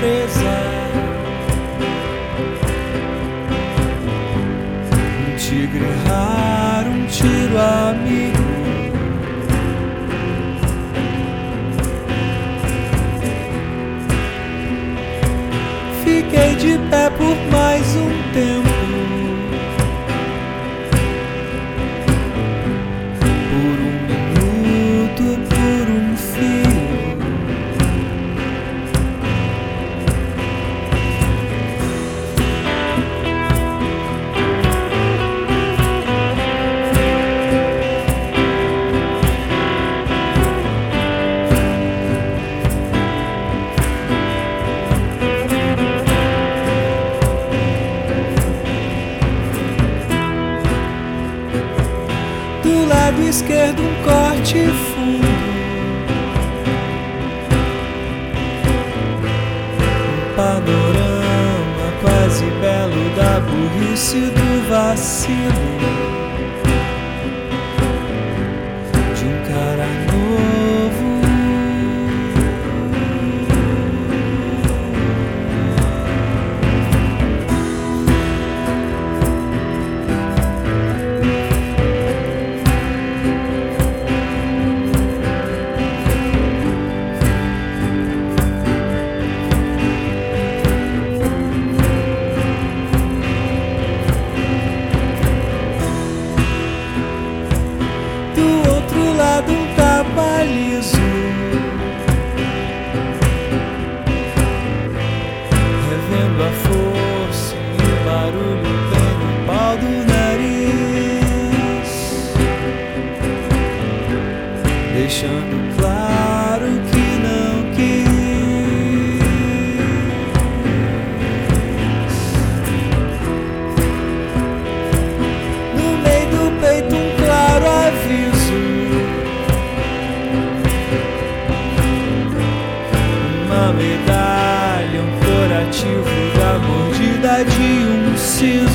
presa. Um tigre raro, um tiro amigo. Fiquei de pé por Do lado esquerdo, um corte fundo. Um panorama quase belo da burrice do vacilo. Deixando claro que não quis. No meio do peito um claro aviso Uma medalha, um curativo da mordida de um siso